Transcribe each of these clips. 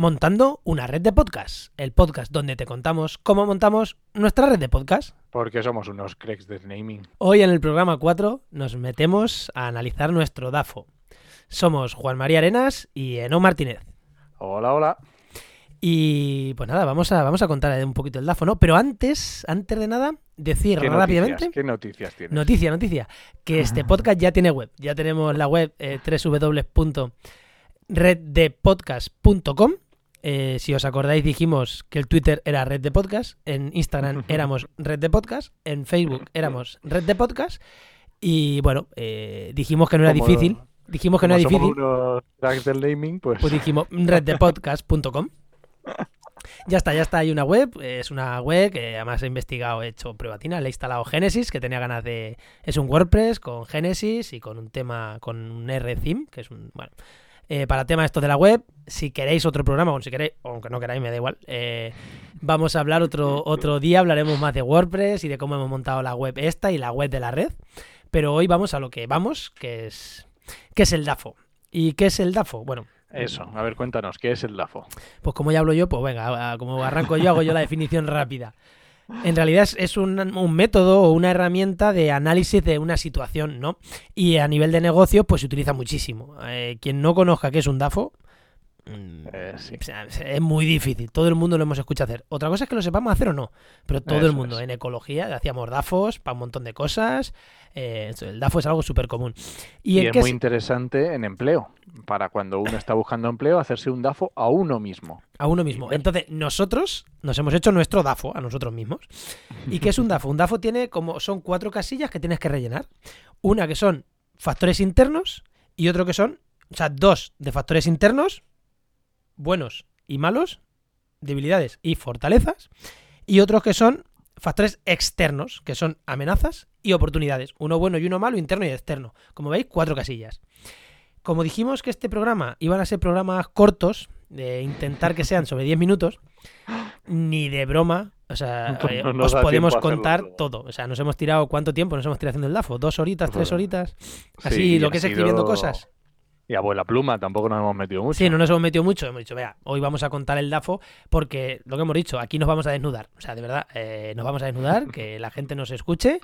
Montando una red de podcast, el podcast donde te contamos cómo montamos nuestra red de podcast. Porque somos unos cracks de naming. Hoy en el programa 4 nos metemos a analizar nuestro DAFO. Somos Juan María Arenas y Eno Martínez. Hola, hola. Y pues nada, vamos a, vamos a contar un poquito el DAFO, ¿no? Pero antes, antes de nada, decir ¿Qué rápidamente... noticias? ¿Qué noticias tienes? Noticia, noticia. Que este podcast ya tiene web. Ya tenemos la web eh, www.reddepodcast.com. Eh, si os acordáis, dijimos que el Twitter era Red de Podcast, en Instagram éramos Red de Podcast, en Facebook éramos Red de Podcast. Y bueno, eh, dijimos que no era Como- difícil. Dijimos que no era difícil. del naming, pues, Pues dijimos reddepodcast.com. Ya está, ya está. Hay una web. Es una web que además he investigado, he hecho pruebatina. Le he instalado Genesis, que tenía ganas de. Es un WordPress con Genesis y con un tema, con un R-Theme, que es un. Bueno. Eh, para tema esto de la web, si queréis otro programa, o si queréis, o aunque no queráis, me da igual. eh, vamos a hablar otro, otro día, hablaremos más de WordPress y de cómo hemos montado la web esta y la web de la red. Pero hoy vamos a lo que vamos, que es. ¿Qué es el DAFO? ¿Y qué es el DAFO? Bueno, eso. A ver, cuéntanos, ¿qué es el DAFO? pues como ya hablo yo, pues venga, como arranco yo, hago yo la definición rápida. En realidad es, un, método o una herramienta de análisis de una situación, ¿no? Y a nivel de negocio, pues se utiliza muchísimo. Eh, quien no conozca qué es un DAFO, Eh, sí. o sea, es muy difícil. Todo el mundo lo hemos escuchado hacer. Otra cosa es que lo sepamos hacer o no. Pero todo el mundo. es. En ecología hacíamos DAFOs para un montón de cosas. Eh, el DAFO es algo súper común. ¿Y, es muy interesante en empleo. Para cuando uno está buscando empleo, hacerse un DAFO a uno mismo. A uno mismo. Entonces, nosotros nos hemos hecho nuestro DAFO a nosotros mismos. ¿Y qué es un DAFO? Un DAFO tiene como son cuatro casillas que tienes que rellenar. Una que son factores internos y otro que son, o sea, dos de factores internos, buenos y malos, debilidades y fortalezas, y otros que son factores externos, que son amenazas y oportunidades. Uno bueno y uno malo, interno y externo. Como veis, cuatro casillas. Como dijimos que este programa iban a ser programas cortos, de intentar que sean sobre 10 minutos, ni de broma, o sea, No eh, os podemos hacerlo contar todo. O sea, nos hemos tirado, ¿cuánto tiempo nos hemos tirado haciendo el DAFO? ¿Dos horitas, tres Bueno, horitas? Así, Sí, lo que es escribiendo sido- cosas. Y abuela pluma, tampoco nos hemos metido mucho. Sí, no nos hemos metido mucho. Hemos dicho, vea, hoy vamos a contar el DAFO porque lo que hemos dicho, aquí nos vamos a desnudar. O sea, de verdad, eh, nos vamos a desnudar, que la gente nos escuche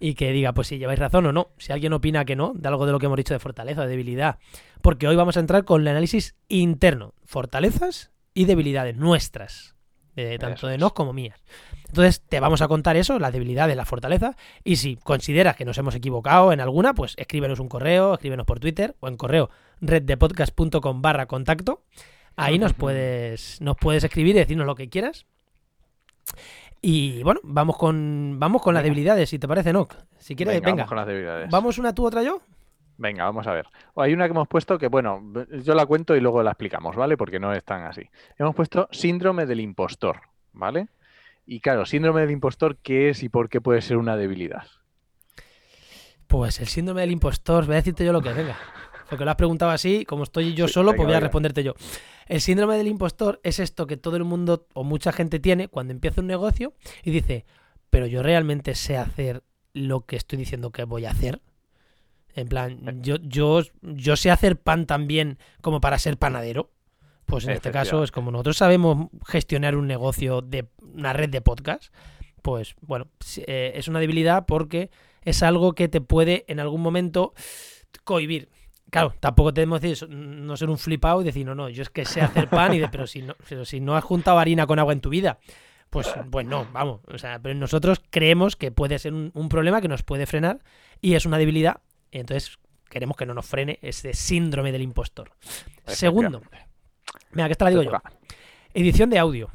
y que diga, pues si lleváis razón o no. Si alguien opina que no, de algo de lo que hemos dicho de fortaleza, de debilidad. Porque hoy vamos a entrar con el análisis interno, fortalezas y debilidades nuestras, eh, tanto de nos como mías. Entonces te vamos a contar eso, las debilidades, las fortalezas, y si consideras que nos hemos equivocado en alguna, pues escríbenos un correo, escríbenos por Twitter o en correo reddepodcast.com barra contacto. Ahí nos puedes, nos puedes escribir y decirnos lo que quieras. Y bueno, vamos con, vamos con las debilidades, si te parece, Noc. Si quieres, venga, venga. vamos con las debilidades. ¿Vamos una tú, otra yo? Venga, vamos a ver. O Hay una que hemos puesto que, bueno, yo la cuento y luego la explicamos, ¿vale? Porque no es tan así. Hemos puesto síndrome del impostor, ¿vale? Y claro, síndrome del impostor, ¿qué es y por qué puede ser una debilidad? Pues el síndrome del impostor, voy a decirte yo lo que es, venga. Porque lo has preguntado así, como estoy yo Sí, solo, venga, pues voy a responderte yo. El síndrome del impostor es esto que todo el mundo o mucha gente tiene cuando empieza un negocio y dice, pero yo realmente sé hacer lo que estoy diciendo que voy a hacer. En Eh. plan, yo, yo, yo sé hacer pan tan bien como para ser panadero. Pues en este caso es como nosotros sabemos gestionar un negocio de una red de podcast, pues bueno, eh, es una debilidad porque es algo que te puede en algún momento cohibir. Claro, tampoco tenemos que decir, no ser un flipado y decir, no, no, yo es que sé hacer pan, y de, pero, si no, pero si no has juntado harina con agua en tu vida, pues, pues no, vamos. O sea, pero nosotros creemos que puede ser un, un problema que nos puede frenar y es una debilidad. Entonces queremos que no nos frene ese síndrome del impostor. Segundo, mira, que esta la digo yo. Edición de audio.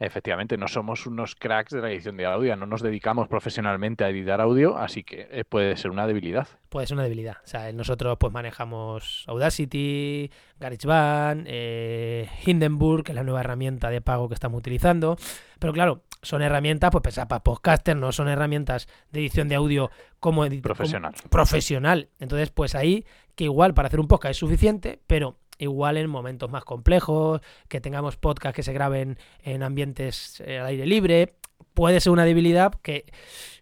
Efectivamente, no somos unos cracks de la edición de audio, no nos dedicamos profesionalmente a editar audio, así que eh, puede ser una debilidad. Puede ser una debilidad. O sea, nosotros pues manejamos Audacity, GarageBand, eh, Hindenburg, que es la nueva herramienta de pago que estamos utilizando. Pero claro, son herramientas pues para podcasters, no son herramientas de edición de audio como Profesional. como profesional. Entonces, pues ahí que igual para hacer un podcast es suficiente, pero igual en momentos más complejos, que tengamos podcasts que se graben en ambientes eh, al aire libre, puede ser una debilidad que,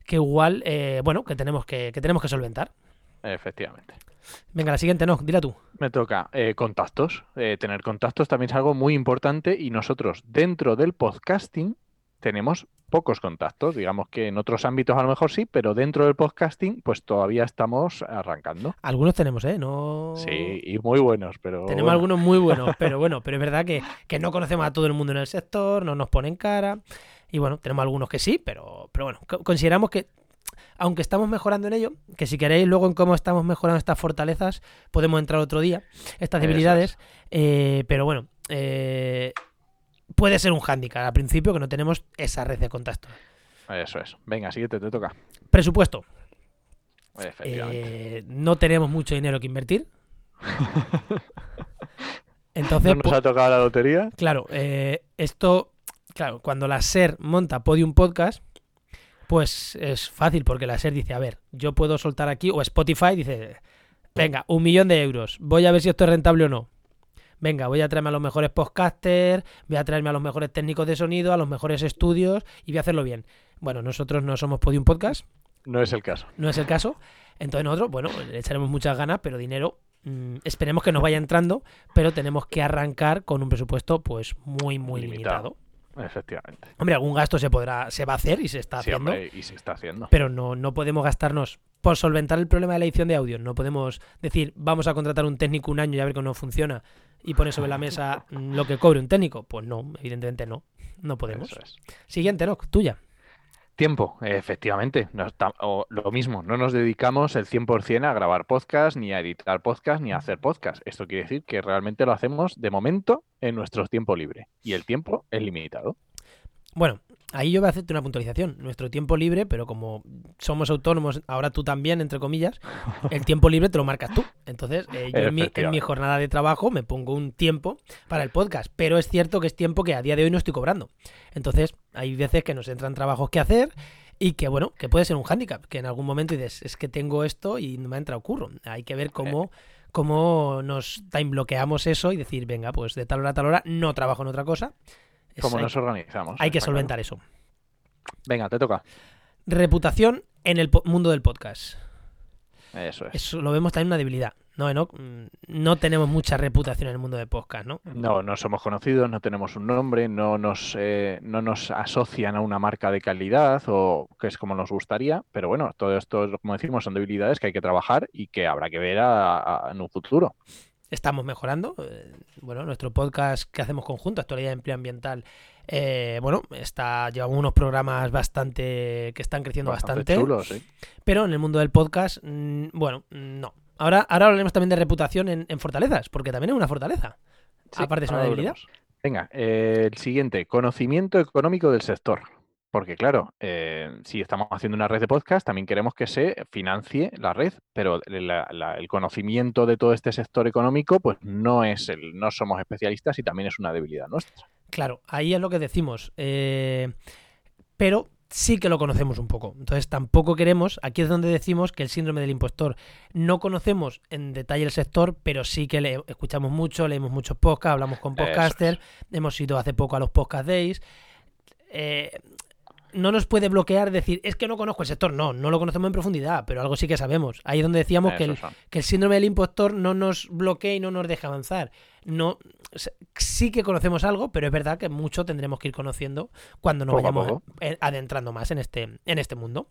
que igual, eh, bueno, que tenemos que, que tenemos que solventar. Efectivamente. Venga, la siguiente no, dila tú. Me toca eh, contactos. Eh, tener contactos también es algo muy importante y nosotros dentro del podcasting tenemos pocos contactos. Digamos que en otros ámbitos a lo mejor sí, pero dentro del podcasting pues todavía estamos arrancando. Algunos tenemos, ¿eh? No... Sí, y muy buenos, pero... Tenemos algunos muy buenos, pero bueno, pero es verdad que, que, no conocemos a todo el mundo en el sector, no nos ponen cara. Y bueno, tenemos algunos que sí, pero, pero bueno, consideramos que aunque estamos mejorando en ello, que si queréis luego en cómo estamos mejorando estas fortalezas, podemos entrar otro día, estas debilidades, eh, pero bueno, eh, puede ser un hándicap al principio que no tenemos esa red de contacto. Eso es. Venga, siguiente, te toca. Presupuesto. Eh, no tenemos mucho dinero que invertir. Entonces, ¿No nos ha tocado la lotería? Claro, esto, claro, cuando la SER monta Podium Podcast, pues es fácil porque la SER dice, a ver, yo puedo soltar aquí, o Spotify dice, venga, un millón de euros, voy a ver si esto es rentable o no. Venga, voy a traerme a los mejores podcasters, voy a traerme a los mejores técnicos de sonido, a los mejores estudios y voy a hacerlo bien. Bueno, nosotros no somos Podium Podcast. No es el caso. No es el caso. Entonces nosotros, bueno, le echaremos muchas ganas, pero dinero mm, esperemos que nos vaya entrando, pero tenemos que arrancar con un presupuesto pues muy, muy limitado. Efectivamente. Hombre, algún gasto se podrá, se va a hacer y se está haciendo. y se está haciendo. Pero no, no podemos gastarnos por solventar el problema de la edición de audio. No podemos decir, vamos a contratar un técnico un año y a ver cómo funciona y poner sobre la mesa lo que cobre un técnico. Pues no, evidentemente no. No podemos. Siguiente, ¿no? Tuya. Tiempo, efectivamente. lo mismo, no nos dedicamos el 100% a grabar podcast, ni a editar podcast, ni a hacer podcast. Esto quiere decir que realmente lo hacemos de momento en nuestro tiempo libre. Y el tiempo es limitado. Bueno, ahí yo voy a hacerte una puntualización. Nuestro tiempo libre, pero como somos autónomos, ahora tú también, entre comillas, el tiempo libre te lo marcas tú. Entonces, eh, yo en mi, en mi, jornada de trabajo me pongo un tiempo para el podcast, pero es cierto que es tiempo que a día de hoy no estoy cobrando. Entonces, hay veces que nos entran trabajos que hacer y que, bueno, que puede ser un hándicap, que en algún momento dices, es que tengo esto y no me ha entrado curro. Hay que ver cómo, cómo nos time bloqueamos eso y decir, venga, pues de tal hora a tal hora no trabajo en otra cosa. ¿Cómo nos organizamos? Hay que solventar eso. Venga, te toca. Reputación en el mundo del podcast. Eso es. Eso lo vemos también una debilidad. No, no, mm, no tenemos mucha reputación en el mundo de podcast, ¿no? No, no somos conocidos, no tenemos un nombre, no nos, eh, no nos asocian a una marca de calidad o que es como nos gustaría, pero bueno, todo esto, como decimos, son debilidades que hay que trabajar y que habrá que ver en un futuro estamos mejorando. Eh, bueno, nuestro podcast que hacemos conjunto, Actualidad de Empleo Ambiental, eh, bueno, está, llevamos unos programas bastante que están creciendo bastante. Pero en el mundo del podcast, mm, bueno, no. Ahora, ahora hablaremos también de reputación en, fortalezas, porque también es una fortaleza. Aparte es una debilidad. Venga, eh, el siguiente, conocimiento económico del sector. Porque claro, eh, si estamos haciendo una red de podcast, también queremos que se financie la red, pero el conocimiento de todo este sector económico, pues no es el, no somos especialistas y también es una debilidad nuestra. Claro, ahí es lo que decimos. Eh, pero sí que lo conocemos un poco. Entonces tampoco queremos, aquí es donde decimos que el síndrome del impostor, no conocemos en detalle el sector, pero sí que le escuchamos mucho, leemos muchos podcasts, hablamos con podcasters, hemos ido hace poco a los podcast days. Eh, no nos puede bloquear decir, es que no conozco el sector. No, no lo conocemos en profundidad, pero algo sí que sabemos. Ahí es donde decíamos que el, que el, síndrome del impostor no nos bloquea y no nos deja avanzar. No, sí que conocemos algo, pero es verdad que mucho tendremos que ir conociendo cuando nos vayamos adentrando más en este, en este mundo.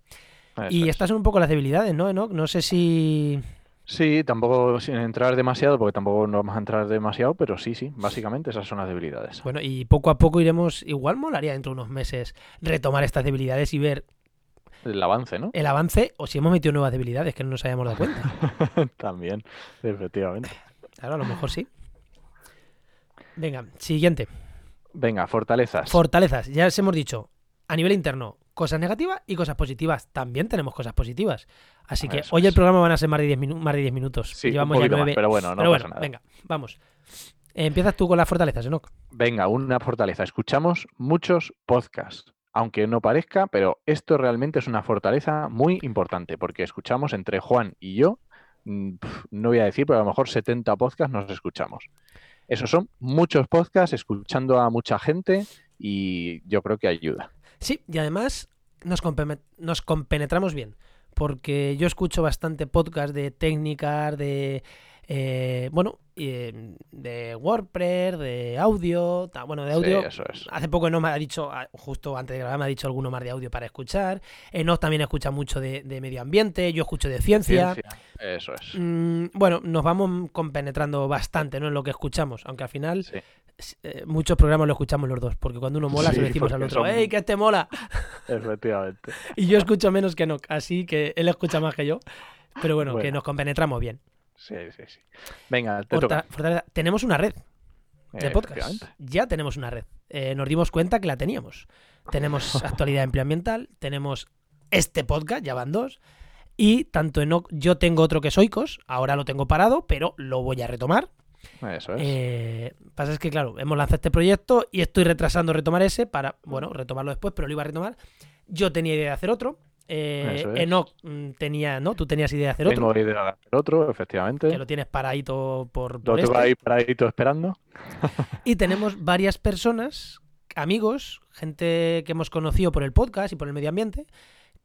y estas son un poco las debilidades, ¿no, No sé si... Sí, tampoco sin entrar demasiado, porque tampoco nos vamos a entrar demasiado, pero sí, sí, básicamente esas son las debilidades. Bueno, y poco a poco iremos, igual molaría dentro de unos meses retomar estas debilidades y ver el avance, ¿no? El avance, o si hemos metido nuevas debilidades que no nos hayamos dado cuenta. También, efectivamente. Claro, a lo mejor sí. Venga, siguiente. Venga, fortalezas. Fortalezas, ya les hemos dicho, a nivel interno, cosas negativas y cosas positivas. También tenemos cosas positivas. Así que hoy el programa van a ser más de 10, minutos. Sí, Llevamos ya nueve. pero bueno, no pasa nada. Venga, vamos. empiezas tú con las fortalezas, ¿no? Venga, una fortaleza. Escuchamos muchos podcasts. Aunque no parezca, pero esto realmente es una fortaleza muy importante, porque escuchamos entre Juan y yo, mm, no voy a decir, pero a lo mejor 70 podcasts nos escuchamos. Esos son muchos podcasts, escuchando a mucha gente y yo creo que ayuda. Sí, y además nos, nos compenetramos bien. porque yo escucho bastante podcast de técnicas, de eh, bueno, eh, de WordPress, de audio, bueno, de audio. Hace poco no me ha dicho, justo antes de grabar, me ha dicho alguno más de audio para escuchar. Enoch también escucha mucho de, medio ambiente, yo escucho de ciencia. Eso es. Mm, bueno, nos vamos compenetrando bastante ¿no? en lo que escuchamos, aunque al final eh, muchos programas lo escuchamos los dos, porque cuando uno mola se lo decimos al otro, ¡Ey, que este mola! Efectivamente. y yo escucho menos que Enoch, así que él escucha más que yo. Pero bueno, que nos compenetramos bien. Sí, sí, sí. Venga, te toca. Tenemos una red de podcast. Ya tenemos una red. Eh, nos dimos cuenta que la teníamos. Tenemos actualidad empleoambiental, tenemos este podcast, ya van dos. Y tanto en yo tengo otro que es Oikos, ahora lo tengo parado, pero lo voy a retomar. Eso es. Eh, pasa es que, claro, hemos lanzado este proyecto y estoy retrasando retomar ese para, bueno, retomarlo después, pero lo iba a retomar. Yo tenía idea de hacer otro. Eh, Enoch mm, tenía, ¿no? Tú tenías idea de hacer otro. Tengo idea de hacer otro, efectivamente. Que lo tienes paradito por. Lo tengo este. ahí paradito esperando. y tenemos varias personas, amigos, gente que hemos conocido por el podcast y por el medio ambiente,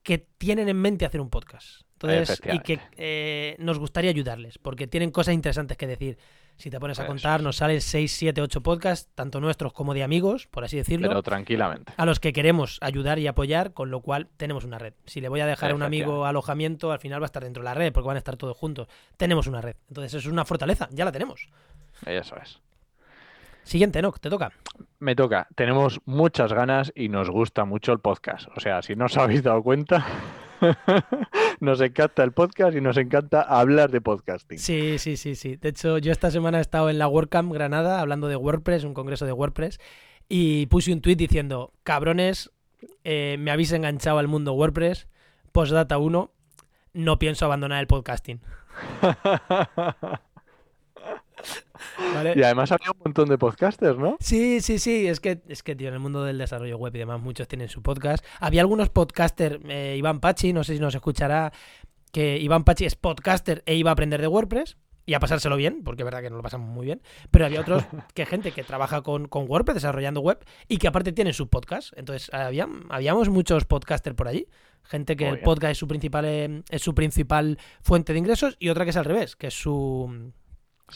que tienen en mente hacer un podcast. Entonces, y que eh, nos gustaría ayudarles, porque tienen cosas interesantes que decir. Si te pones a contar, nos salen 6, 7, 8 podcasts, tanto nuestros como de amigos, por así decirlo. Pero tranquilamente. A los que queremos ayudar y apoyar, con lo cual tenemos una red. Si le voy a dejar a un amigo alojamiento, al final va a estar dentro de la red, porque van a estar todos juntos. Tenemos una red. Entonces, eso es una fortaleza, ya la tenemos. Eso es. Siguiente, ¿no? ¿Te toca? Me toca. Tenemos muchas ganas y nos gusta mucho el podcast. O sea, si no os habéis dado cuenta, nos encanta el podcast y nos encanta hablar de podcasting. Sí, sí, sí, sí. De hecho, yo esta semana he estado en la WordCamp Granada hablando de WordPress, un congreso de WordPress, y puse un tweet diciendo, cabrones, eh, me habéis enganchado al mundo WordPress, postdata 1, no pienso abandonar el podcasting. Y además había un montón de podcasters, ¿no? Sí, sí, sí. Es que, es que, tío, en el mundo del desarrollo web y demás, muchos tienen su podcast. Había algunos podcasters, eh, Iván Pachi, no sé si nos escuchará, que Iván Pachi es podcaster e iba a aprender de WordPress y a pasárselo bien, porque es verdad que nos lo pasamos muy bien. Pero había otros que gente que trabaja con, WordPress desarrollando web y que aparte tienen su podcast. Entonces, había, habíamos muchos podcasters por allí. Gente que el podcast es su principal eh, es su principal fuente de ingresos y otra que es al revés, que es su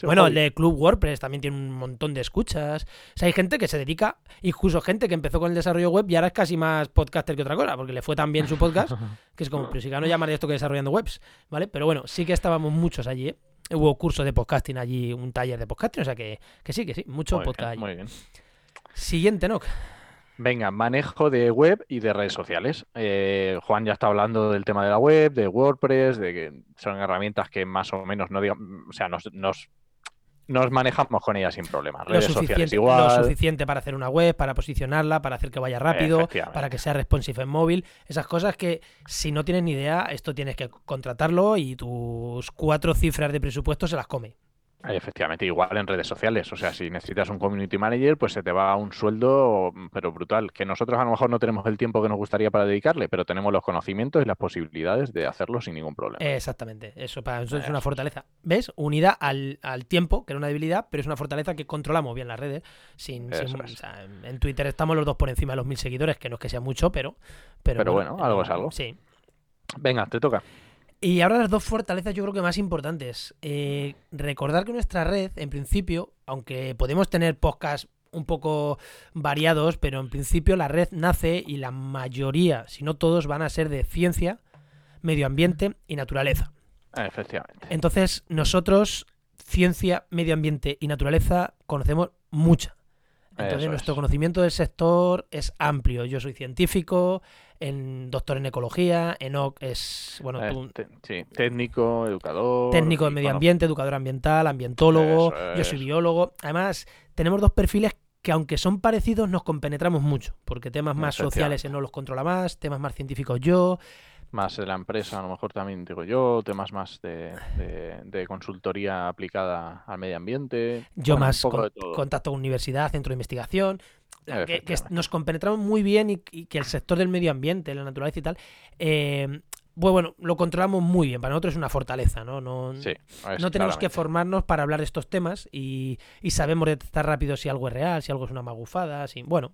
bueno, el de Club WordPress también tiene un montón de escuchas. O sea, hay gente que se dedica, incluso gente que empezó con el desarrollo web y ahora es casi más podcaster que otra cosa, porque le fue tan bien su podcast, que es como, pero si no llamaría esto que desarrollando webs, ¿vale? Pero bueno, sí que estábamos muchos allí, ¿eh? Hubo cursos de podcasting allí, un taller de podcasting, o sea que, que sí, que sí, mucho podcast allí. Muy bien. Siguiente, ¿no? Venga, manejo de web y de redes sociales. Eh, Juan ya está hablando del tema de la web, de WordPress, de que son herramientas que más o menos no digan, o sea, nos, nos nos manejamos con ella sin problemas. Redes sociales igual. Lo suficiente para hacer una web, para posicionarla, para hacer que vaya rápido, para que sea responsive en móvil. Esas cosas que si no tienes ni idea, esto tienes que contratarlo y tus cuatro cifras de presupuesto se las come. Efectivamente, igual en redes sociales. O sea, si necesitas un community manager, pues se te va un sueldo, pero brutal. Que nosotros a lo mejor no tenemos el tiempo que nos gustaría para dedicarle, pero tenemos los conocimientos y las posibilidades de hacerlo sin ningún problema. Exactamente, eso, para eso es una fortaleza. ¿Ves? Unida al, tiempo, que era una debilidad, pero es una fortaleza que controlamos bien las redes. Sin, en Twitter estamos los dos por encima de los mil seguidores, que no es que sea mucho, pero. Pero, bueno, algo es algo. Sí. Venga, te toca. Y ahora las dos fortalezas yo creo que más importantes. Eh, recordar que nuestra red, en principio, aunque podemos tener podcasts un poco variados, pero en principio la red nace y la mayoría, si no todos, van a ser de ciencia, medio ambiente y naturaleza. Efectivamente. Entonces, nosotros, ciencia, medio ambiente y naturaleza, conocemos mucha. Entonces, nuestro conocimiento del sector es amplio. Yo soy científico, en doctor en ecología, Enoch es, bueno, eh, sí, técnico, educador. Técnico de medio ambiente, educador ambiental, ambientólogo, yo soy biólogo. Además, tenemos dos perfiles que aunque son parecidos nos compenetramos mucho, porque temas más sociales Enoch los controla más, temas más científicos yo, más de la empresa, a lo mejor también digo yo, temas más de, consultoría aplicada al medio ambiente. Yo más contacto con universidad, centro de investigación, que, nos compenetramos muy bien y, que el sector del medio ambiente, la naturaleza y tal, eh, pues bueno, lo controlamos muy bien. Para nosotros es una fortaleza, ¿no? No, no tenemos que formarnos para hablar de estos temas y, y sabemos detectar rápido si algo es real, si algo es una magufada, si, bueno.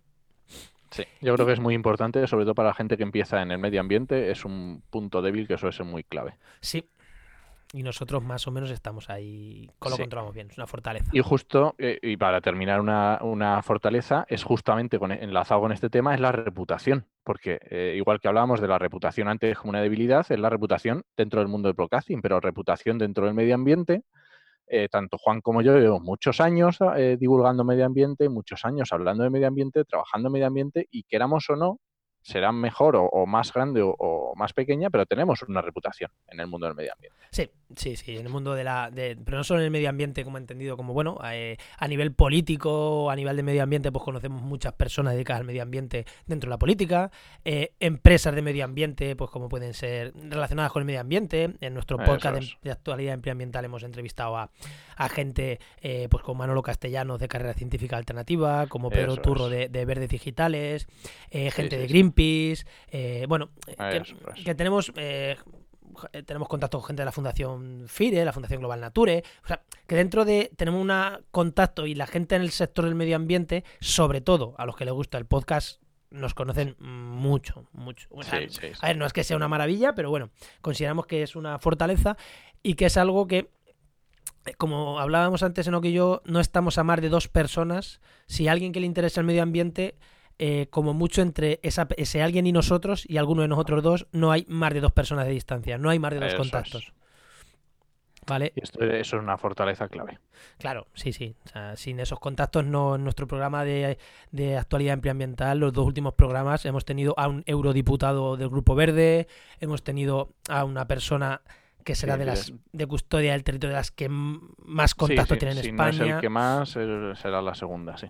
Sí, yo creo que es muy importante, sobre todo para la gente que empieza en el medio ambiente, es un punto débil que suele ser muy clave. Sí, y nosotros más o menos estamos ahí, con lo controlamos bien, es una fortaleza. Y justo, eh, y para terminar una, fortaleza, es justamente con, enlazado con este tema, es la reputación. Porque eh, igual que hablábamos de la reputación antes como una debilidad, es la reputación dentro del mundo del broadcasting, pero reputación dentro del medio ambiente. Eh, tanto Juan como yo llevo muchos años divulgando medio ambiente, muchos años hablando de medio ambiente, trabajando en medio ambiente y queramos o no, será mejor o, más grande o, más pequeña, pero tenemos una reputación en el mundo del medio ambiente. Sí, sí, sí, en el mundo de la... pero no solo en el medio ambiente, como he entendido, como bueno, eh, a nivel político, a nivel de medio ambiente, pues conocemos muchas personas dedicadas al medio ambiente dentro de la política, eh, empresas de medio ambiente, pues como pueden ser relacionadas con el medio ambiente. En nuestro podcast de, actualidad ambiental hemos entrevistado a, gente eh, pues como Manolo Castellanos de Carrera Científica Alternativa, como Pedro Turro de, Verdes Digitales, gente de Green eh, bueno, que, tenemos eh, tenemos contacto con gente de la Fundación FIRE, la Fundación Global Nature, o sea, que dentro de tenemos un contacto y la gente en el sector del medio ambiente, sobre todo a los que les gusta el podcast, nos conocen mucho, mucho. A ver, no es que sea una maravilla, pero bueno, consideramos que es una fortaleza y que es algo que, como hablábamos antes en lo que yo, no estamos a más de dos personas. Si alguien que le interesa el medio ambiente eh, como mucho entre ese alguien y nosotros y alguno de nosotros dos, no hay más de dos personas de distancia, no hay más de dos contactos. ¿Vale? Esto, eso es una fortaleza clave. Claro, sí, sí. sin esos contactos, no, nuestro programa de, actualidad ambiental, los dos últimos programas, hemos tenido a un eurodiputado del Grupo Verde, hemos tenido a una persona que será de las de custodia del territorio de las que más contacto tienen en España. No es el que más, será la segunda, sí.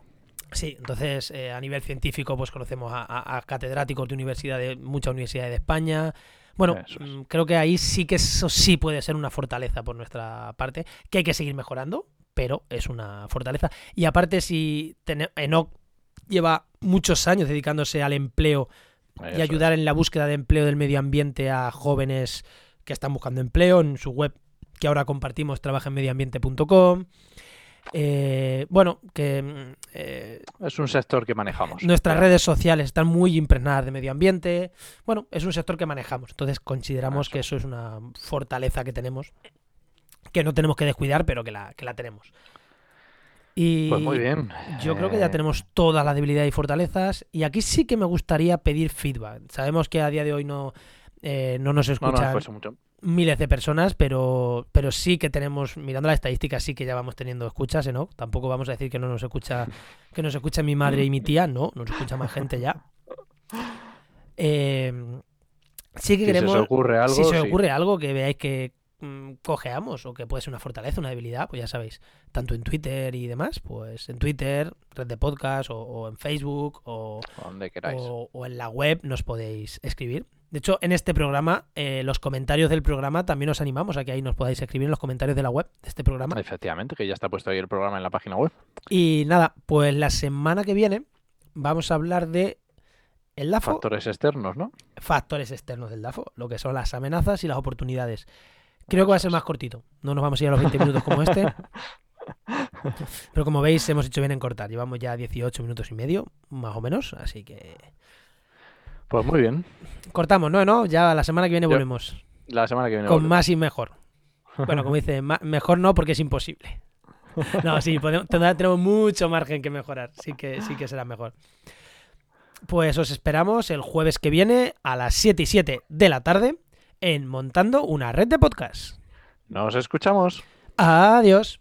Sí, entonces eh, a nivel científico pues conocemos a, catedráticos de universidades, muchas universidades de España. Bueno, mm, creo que ahí sí que eso sí puede ser una fortaleza por nuestra parte, que hay que seguir mejorando, pero es una fortaleza. Y aparte si Enoch lleva muchos años dedicándose al empleo y ayudar en la búsqueda de empleo del medio ambiente a jóvenes que están buscando empleo en su web que ahora compartimos trabajaenmedioambiente.com. Eh, bueno, que... Mm, eh, es un sector que manejamos. Nuestras redes sociales están muy impregnadas de medio ambiente. Bueno, es un sector que manejamos. Entonces consideramos que eso es una fortaleza que tenemos, que no tenemos que descuidar, pero que la, que la tenemos. Y pues muy bien. Yo creo que ya eh, tenemos toda la debilidad y fortalezas. Y aquí sí que me gustaría pedir feedback. Sabemos que a día de hoy no, no nos escuchan. mucho miles de personas, pero, pero sí que tenemos, mirando la estadística, sí que ya vamos teniendo escuchas, ¿no? Tampoco vamos a decir que no nos escucha, que nos escucha mi madre y mi tía, no, nos escucha más gente ya. Eh, sí que queremos. Si se ocurre algo. Si se ocurre algo que veáis que mm, cojeamos o que puede ser una fortaleza, una debilidad, pues ya sabéis, tanto en Twitter y demás, pues en Twitter, red de podcast, o, en Facebook, o, donde queráis. o en la web nos podéis escribir. De hecho, en este programa, eh, los comentarios del programa también os animamos a que ahí nos podáis escribir en los comentarios de la web de este programa. Efectivamente, que ya está puesto ahí el programa en la página web. Y nada, pues la semana que viene vamos a hablar de el DAFO. Factores externos, ¿no? Factores externos del DAFO, lo que son las amenazas y las oportunidades. Creo que va a ser más cortito. No nos vamos a ir a los 20 minutos como este. Pero como veis, hemos hecho bien en cortar. Llevamos ya 18 minutos y medio, más o menos. Así que pues muy bien. Cortamos, ¿no? ¿no? Ya la semana que viene volvemos. La semana que viene. Con más y mejor. Bueno, como dice, mejor no porque es imposible. No, sí, tenemos mucho margen que mejorar. Sí que, sí que será mejor. Pues os esperamos el jueves que viene a las 7 y 7 de la tarde en Montando una red de podcast. Nos escuchamos. Adiós.